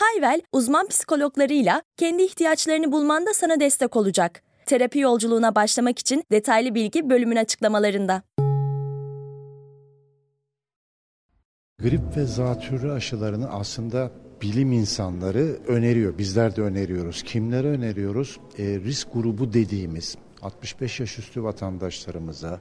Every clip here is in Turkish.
Hayvel, uzman psikologlarıyla kendi ihtiyaçlarını bulmanda sana destek olacak. Terapi yolculuğuna başlamak için detaylı bilgi bölümün açıklamalarında. Grip ve zatürre aşılarını aslında bilim insanları öneriyor. Bizler de öneriyoruz. Kimlere öneriyoruz? E, risk grubu dediğimiz 65 yaş üstü vatandaşlarımıza,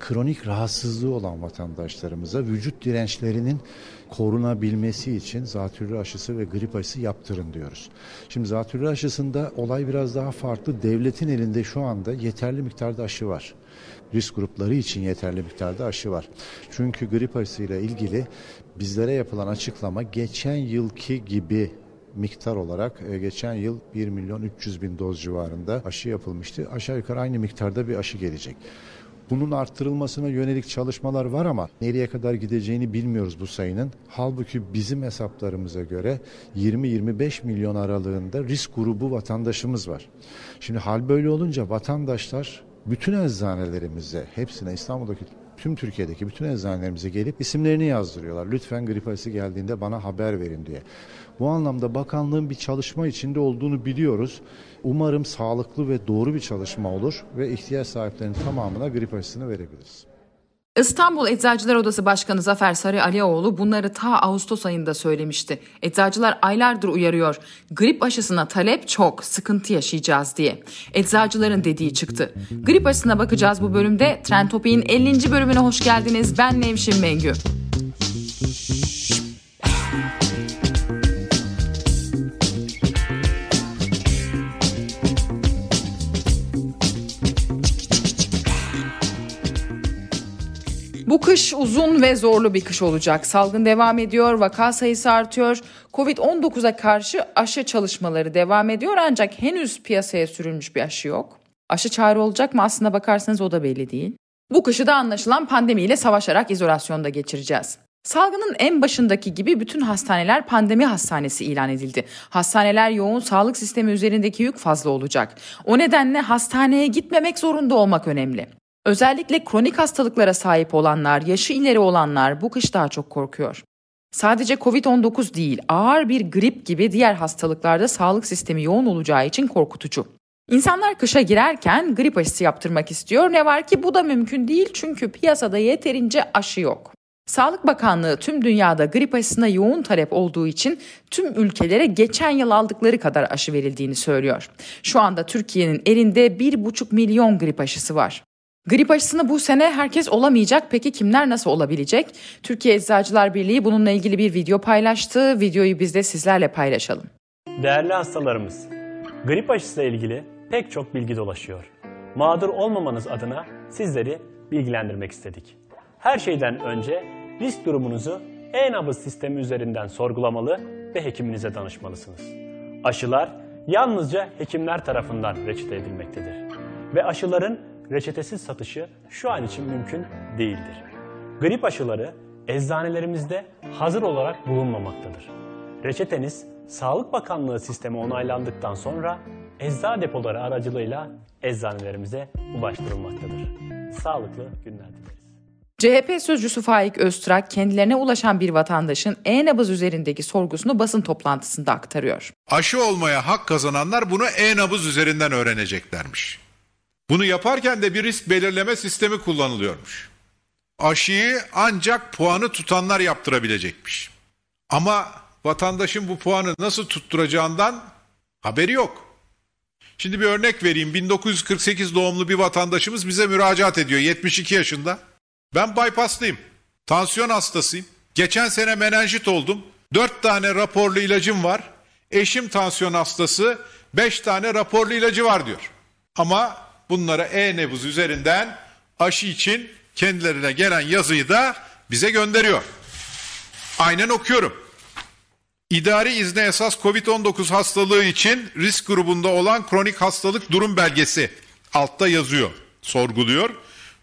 kronik rahatsızlığı olan vatandaşlarımıza vücut dirençlerinin korunabilmesi için zatürre aşısı ve grip aşısı yaptırın diyoruz. Şimdi zatürre aşısında olay biraz daha farklı. Devletin elinde şu anda yeterli miktarda aşı var risk grupları için yeterli miktarda aşı var. Çünkü grip aşısıyla ilgili bizlere yapılan açıklama geçen yılki gibi miktar olarak e, geçen yıl 1 milyon 300 bin doz civarında aşı yapılmıştı. Aşağı yukarı aynı miktarda bir aşı gelecek. Bunun arttırılmasına yönelik çalışmalar var ama nereye kadar gideceğini bilmiyoruz bu sayının. Halbuki bizim hesaplarımıza göre 20-25 milyon aralığında risk grubu vatandaşımız var. Şimdi hal böyle olunca vatandaşlar bütün eczanelerimize, hepsine İstanbul'daki tüm Türkiye'deki bütün eczanelerimize gelip isimlerini yazdırıyorlar. Lütfen grip aşısı geldiğinde bana haber verin diye. Bu anlamda bakanlığın bir çalışma içinde olduğunu biliyoruz. Umarım sağlıklı ve doğru bir çalışma olur ve ihtiyaç sahiplerinin tamamına grip aşısını verebiliriz. İstanbul Eczacılar Odası Başkanı Zafer Sarı Alioğlu bunları ta Ağustos ayında söylemişti. Eczacılar aylardır uyarıyor. Grip aşısına talep çok, sıkıntı yaşayacağız diye. Eczacıların dediği çıktı. Grip aşısına bakacağız bu bölümde. Trend Topi'nin 50. bölümüne hoş geldiniz. Ben Nevşin Mengü. Bu kış uzun ve zorlu bir kış olacak. Salgın devam ediyor, vaka sayısı artıyor. Covid-19'a karşı aşı çalışmaları devam ediyor ancak henüz piyasaya sürülmüş bir aşı yok. Aşı çare olacak mı aslında bakarsanız o da belli değil. Bu kışı da anlaşılan pandemiyle savaşarak izolasyonda geçireceğiz. Salgının en başındaki gibi bütün hastaneler pandemi hastanesi ilan edildi. Hastaneler yoğun sağlık sistemi üzerindeki yük fazla olacak. O nedenle hastaneye gitmemek zorunda olmak önemli. Özellikle kronik hastalıklara sahip olanlar, yaşı ileri olanlar bu kış daha çok korkuyor. Sadece Covid-19 değil, ağır bir grip gibi diğer hastalıklarda sağlık sistemi yoğun olacağı için korkutucu. İnsanlar kışa girerken grip aşısı yaptırmak istiyor. Ne var ki bu da mümkün değil çünkü piyasada yeterince aşı yok. Sağlık Bakanlığı tüm dünyada grip aşısına yoğun talep olduğu için tüm ülkelere geçen yıl aldıkları kadar aşı verildiğini söylüyor. Şu anda Türkiye'nin elinde 1,5 milyon grip aşısı var. Grip aşısını bu sene herkes olamayacak. Peki kimler nasıl olabilecek? Türkiye Eczacılar Birliği bununla ilgili bir video paylaştı. Videoyu biz de sizlerle paylaşalım. Değerli hastalarımız, grip aşısıyla ilgili pek çok bilgi dolaşıyor. Mağdur olmamanız adına sizleri bilgilendirmek istedik. Her şeyden önce risk durumunuzu e-nabız sistemi üzerinden sorgulamalı ve hekiminize danışmalısınız. Aşılar yalnızca hekimler tarafından reçete edilmektedir. Ve aşıların reçetesiz satışı şu an için mümkün değildir. Grip aşıları eczanelerimizde hazır olarak bulunmamaktadır. Reçeteniz Sağlık Bakanlığı sistemi onaylandıktan sonra eczacı depoları aracılığıyla eczanelerimize ulaştırılmaktadır. Sağlıklı günler dileriz. CHP sözcüsü Faik Öztrak kendilerine ulaşan bir vatandaşın e-nabız üzerindeki sorgusunu basın toplantısında aktarıyor. Aşı olmaya hak kazananlar bunu e-nabız üzerinden öğreneceklermiş. Bunu yaparken de bir risk belirleme sistemi kullanılıyormuş. Aşıyı ancak puanı tutanlar yaptırabilecekmiş. Ama vatandaşın bu puanı nasıl tutturacağından haberi yok. Şimdi bir örnek vereyim. 1948 doğumlu bir vatandaşımız bize müracaat ediyor 72 yaşında. Ben bypasslıyım. Tansiyon hastasıyım. Geçen sene menenjit oldum. 4 tane raporlu ilacım var. Eşim tansiyon hastası. 5 tane raporlu ilacı var diyor. Ama bunlara e-nebuz üzerinden aşı için kendilerine gelen yazıyı da bize gönderiyor. Aynen okuyorum. İdari izne esas COVID-19 hastalığı için risk grubunda olan kronik hastalık durum belgesi altta yazıyor, sorguluyor.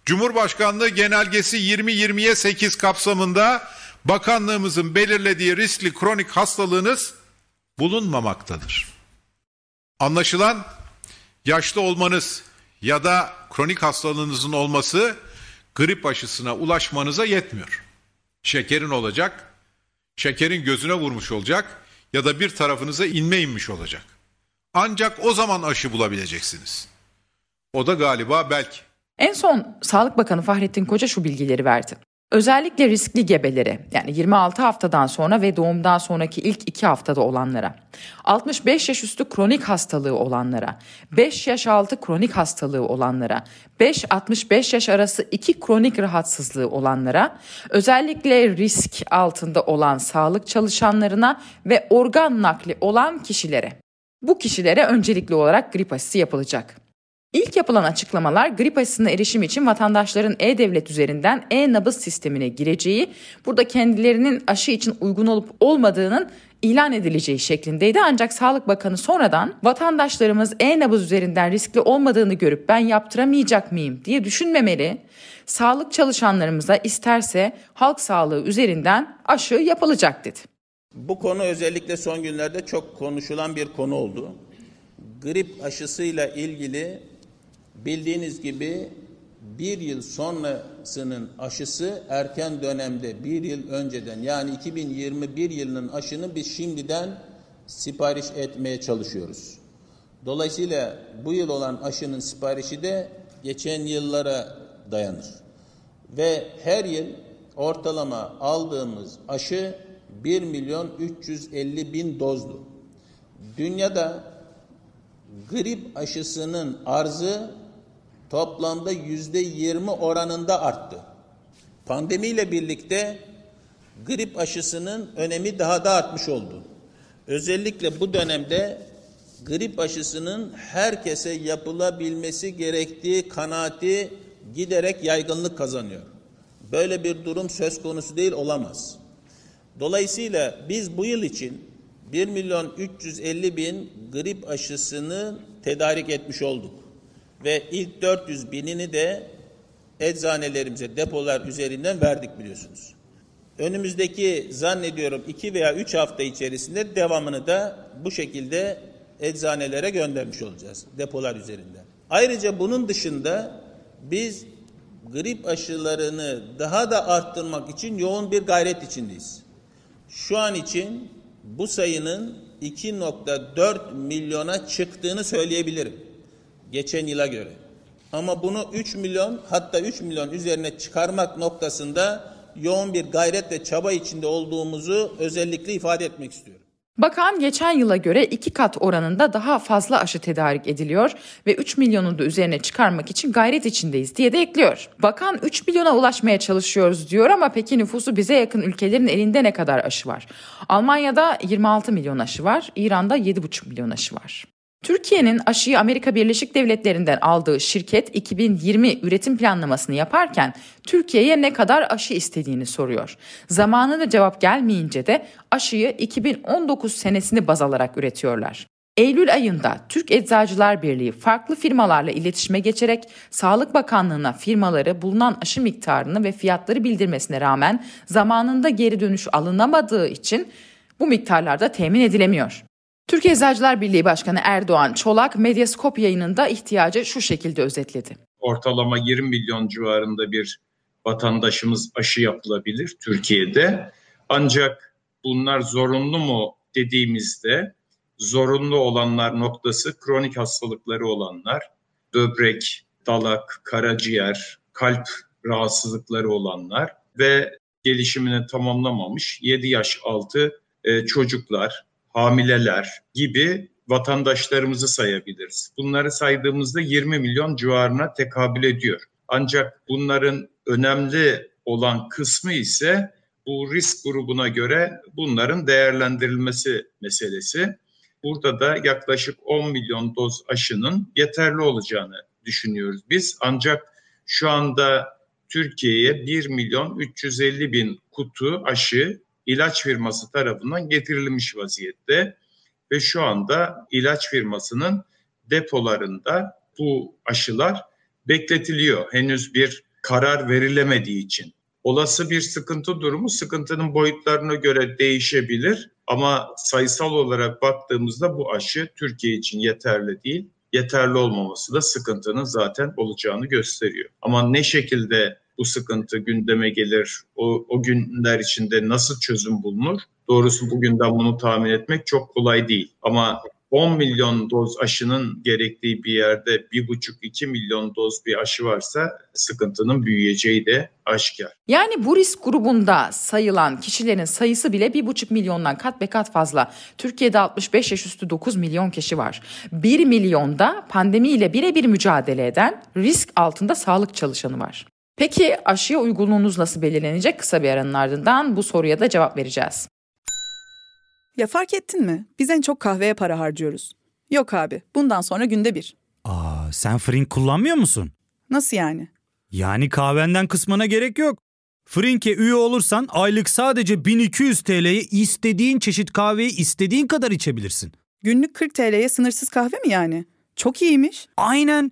Cumhurbaşkanlığı genelgesi 20-20'ye 8 kapsamında bakanlığımızın belirlediği riskli kronik hastalığınız bulunmamaktadır. Anlaşılan yaşlı olmanız ya da kronik hastalığınızın olması grip aşısına ulaşmanıza yetmiyor. Şekerin olacak, şekerin gözüne vurmuş olacak ya da bir tarafınıza inme inmiş olacak. Ancak o zaman aşı bulabileceksiniz. O da galiba belki. En son Sağlık Bakanı Fahrettin Koca şu bilgileri verdi. Özellikle riskli gebelere yani 26 haftadan sonra ve doğumdan sonraki ilk 2 haftada olanlara, 65 yaş üstü kronik hastalığı olanlara, 5 yaş altı kronik hastalığı olanlara, 5-65 yaş arası 2 kronik rahatsızlığı olanlara, özellikle risk altında olan sağlık çalışanlarına ve organ nakli olan kişilere. Bu kişilere öncelikli olarak grip aşısı yapılacak. İlk yapılan açıklamalar grip aşısına erişim için vatandaşların e-devlet üzerinden e-nabız sistemine gireceği, burada kendilerinin aşı için uygun olup olmadığının ilan edileceği şeklindeydi. Ancak Sağlık Bakanı sonradan vatandaşlarımız e-nabız üzerinden riskli olmadığını görüp ben yaptıramayacak mıyım diye düşünmemeli. Sağlık çalışanlarımıza isterse halk sağlığı üzerinden aşı yapılacak dedi. Bu konu özellikle son günlerde çok konuşulan bir konu oldu. Grip aşısıyla ilgili Bildiğiniz gibi bir yıl sonrasının aşısı erken dönemde bir yıl önceden yani 2021 yılının aşını biz şimdiden sipariş etmeye çalışıyoruz. Dolayısıyla bu yıl olan aşının siparişi de geçen yıllara dayanır. Ve her yıl ortalama aldığımız aşı 1 milyon 350 bin dozdu. Dünyada grip aşısının arzı toplamda yüzde yirmi oranında arttı. Pandemiyle birlikte grip aşısının önemi daha da artmış oldu. Özellikle bu dönemde grip aşısının herkese yapılabilmesi gerektiği kanaati giderek yaygınlık kazanıyor. Böyle bir durum söz konusu değil olamaz. Dolayısıyla biz bu yıl için 1 milyon 350 bin grip aşısını tedarik etmiş olduk ve ilk 400 binini de eczanelerimize depolar üzerinden verdik biliyorsunuz. Önümüzdeki zannediyorum iki veya üç hafta içerisinde devamını da bu şekilde eczanelere göndermiş olacağız depolar üzerinden. Ayrıca bunun dışında biz grip aşılarını daha da arttırmak için yoğun bir gayret içindeyiz. Şu an için bu sayının 2.4 milyona çıktığını söyleyebilirim geçen yıla göre. Ama bunu 3 milyon hatta 3 milyon üzerine çıkarmak noktasında yoğun bir gayret ve çaba içinde olduğumuzu özellikle ifade etmek istiyorum. Bakan geçen yıla göre iki kat oranında daha fazla aşı tedarik ediliyor ve 3 milyonun da üzerine çıkarmak için gayret içindeyiz diye de ekliyor. Bakan 3 milyona ulaşmaya çalışıyoruz diyor ama peki nüfusu bize yakın ülkelerin elinde ne kadar aşı var? Almanya'da 26 milyon aşı var, İran'da 7,5 milyon aşı var. Türkiye'nin aşıyı Amerika Birleşik Devletleri'nden aldığı şirket 2020 üretim planlamasını yaparken Türkiye'ye ne kadar aşı istediğini soruyor. Zamanında cevap gelmeyince de aşıyı 2019 senesini baz alarak üretiyorlar. Eylül ayında Türk Eczacılar Birliği farklı firmalarla iletişime geçerek Sağlık Bakanlığı'na firmaları bulunan aşı miktarını ve fiyatları bildirmesine rağmen zamanında geri dönüş alınamadığı için bu miktarlarda temin edilemiyor. Türkiye Eczacılar Birliği Başkanı Erdoğan Çolak Medyaskop yayınında ihtiyacı şu şekilde özetledi. Ortalama 20 milyon civarında bir vatandaşımız aşı yapılabilir Türkiye'de. Ancak bunlar zorunlu mu dediğimizde zorunlu olanlar noktası kronik hastalıkları olanlar, böbrek, dalak, karaciğer, kalp rahatsızlıkları olanlar ve gelişimini tamamlamamış 7 yaş altı e, çocuklar, hamileler gibi vatandaşlarımızı sayabiliriz. Bunları saydığımızda 20 milyon civarına tekabül ediyor. Ancak bunların önemli olan kısmı ise bu risk grubuna göre bunların değerlendirilmesi meselesi. Burada da yaklaşık 10 milyon doz aşının yeterli olacağını düşünüyoruz biz. Ancak şu anda Türkiye'ye 1 milyon 350 bin kutu aşı ilaç firması tarafından getirilmiş vaziyette ve şu anda ilaç firmasının depolarında bu aşılar bekletiliyor. Henüz bir karar verilemediği için. Olası bir sıkıntı durumu sıkıntının boyutlarına göre değişebilir ama sayısal olarak baktığımızda bu aşı Türkiye için yeterli değil. Yeterli olmaması da sıkıntının zaten olacağını gösteriyor. Ama ne şekilde bu sıkıntı gündeme gelir, o, o günler içinde nasıl çözüm bulunur? Doğrusu bugünden bunu tahmin etmek çok kolay değil. Ama 10 milyon doz aşının gerektiği bir yerde 1,5-2 milyon doz bir aşı varsa sıkıntının büyüyeceği de aşikar. Yani bu risk grubunda sayılan kişilerin sayısı bile 1,5 milyondan kat be kat fazla. Türkiye'de 65 yaş üstü 9 milyon kişi var. 1 milyonda pandemiyle birebir mücadele eden risk altında sağlık çalışanı var. Peki aşıya uygunluğunuz nasıl belirlenecek? Kısa bir aranın ardından bu soruya da cevap vereceğiz. Ya fark ettin mi? Biz en çok kahveye para harcıyoruz. Yok abi, bundan sonra günde bir. Aa, sen Frink kullanmıyor musun? Nasıl yani? Yani kahvenden kısmına gerek yok. Frink'e üye olursan aylık sadece 1200 TL'ye istediğin çeşit kahveyi istediğin kadar içebilirsin. Günlük 40 TL'ye sınırsız kahve mi yani? Çok iyiymiş. Aynen.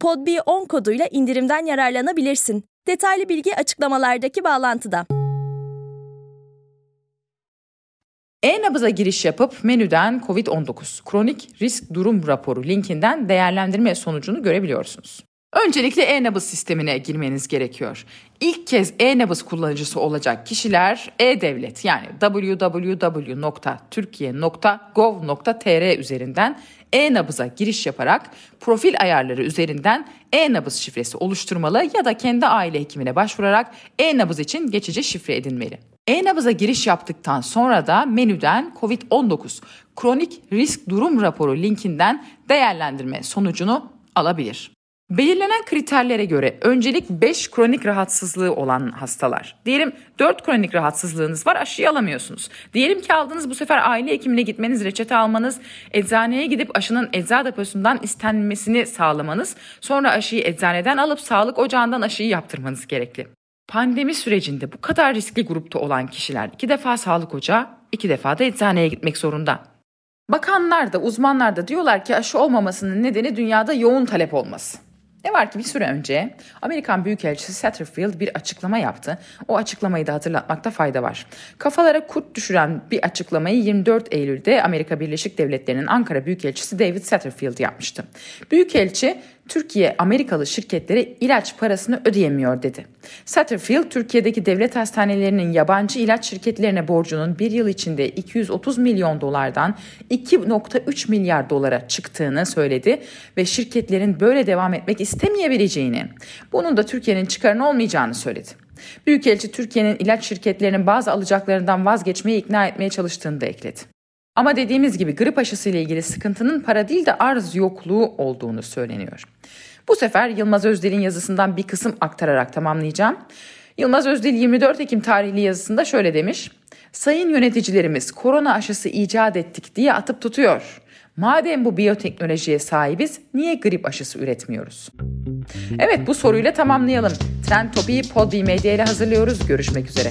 PodB10 koduyla indirimden yararlanabilirsin. Detaylı bilgi açıklamalardaki bağlantıda. E-nabıza giriş yapıp menüden COVID-19 kronik risk durum raporu linkinden değerlendirme sonucunu görebiliyorsunuz. Öncelikle e-nabız sistemine girmeniz gerekiyor. İlk kez e-nabız kullanıcısı olacak kişiler e-devlet yani www.turkiye.gov.tr üzerinden e-nabıza giriş yaparak profil ayarları üzerinden e-nabız şifresi oluşturmalı ya da kendi aile hekimine başvurarak e-nabız için geçici şifre edinmeli. E-nabıza giriş yaptıktan sonra da menüden COVID-19 kronik risk durum raporu linkinden değerlendirme sonucunu alabilir. Belirlenen kriterlere göre öncelik 5 kronik rahatsızlığı olan hastalar. Diyelim 4 kronik rahatsızlığınız var aşıyı alamıyorsunuz. Diyelim ki aldınız bu sefer aile hekimine gitmeniz, reçete almanız, eczaneye gidip aşının ecza deposundan istenmesini sağlamanız, sonra aşıyı eczaneden alıp sağlık ocağından aşıyı yaptırmanız gerekli. Pandemi sürecinde bu kadar riskli grupta olan kişiler iki defa sağlık ocağı, iki defa da eczaneye gitmek zorunda. Bakanlar da uzmanlar da diyorlar ki aşı olmamasının nedeni dünyada yoğun talep olması. Ne var ki bir süre önce Amerikan Büyükelçisi Satterfield bir açıklama yaptı. O açıklamayı da hatırlatmakta fayda var. Kafalara kurt düşüren bir açıklamayı 24 Eylül'de Amerika Birleşik Devletleri'nin Ankara Büyükelçisi David Satterfield yapmıştı. Büyükelçi Türkiye Amerikalı şirketlere ilaç parasını ödeyemiyor dedi. Satterfield, Türkiye'deki devlet hastanelerinin yabancı ilaç şirketlerine borcunun bir yıl içinde 230 milyon dolardan 2.3 milyar dolara çıktığını söyledi ve şirketlerin böyle devam etmek istemeyebileceğini, bunun da Türkiye'nin çıkarını olmayacağını söyledi. Büyükelçi Türkiye'nin ilaç şirketlerinin bazı alacaklarından vazgeçmeye ikna etmeye çalıştığını da ekledi. Ama dediğimiz gibi grip aşısı ile ilgili sıkıntının para değil de arz yokluğu olduğunu söyleniyor. Bu sefer Yılmaz Özdel'in yazısından bir kısım aktararak tamamlayacağım. Yılmaz Özdil 24 Ekim tarihli yazısında şöyle demiş. Sayın yöneticilerimiz korona aşısı icat ettik diye atıp tutuyor. Madem bu biyoteknolojiye sahibiz niye grip aşısı üretmiyoruz? Evet bu soruyla tamamlayalım. Trend Topi'yi Podbi Medya ile hazırlıyoruz. Görüşmek üzere.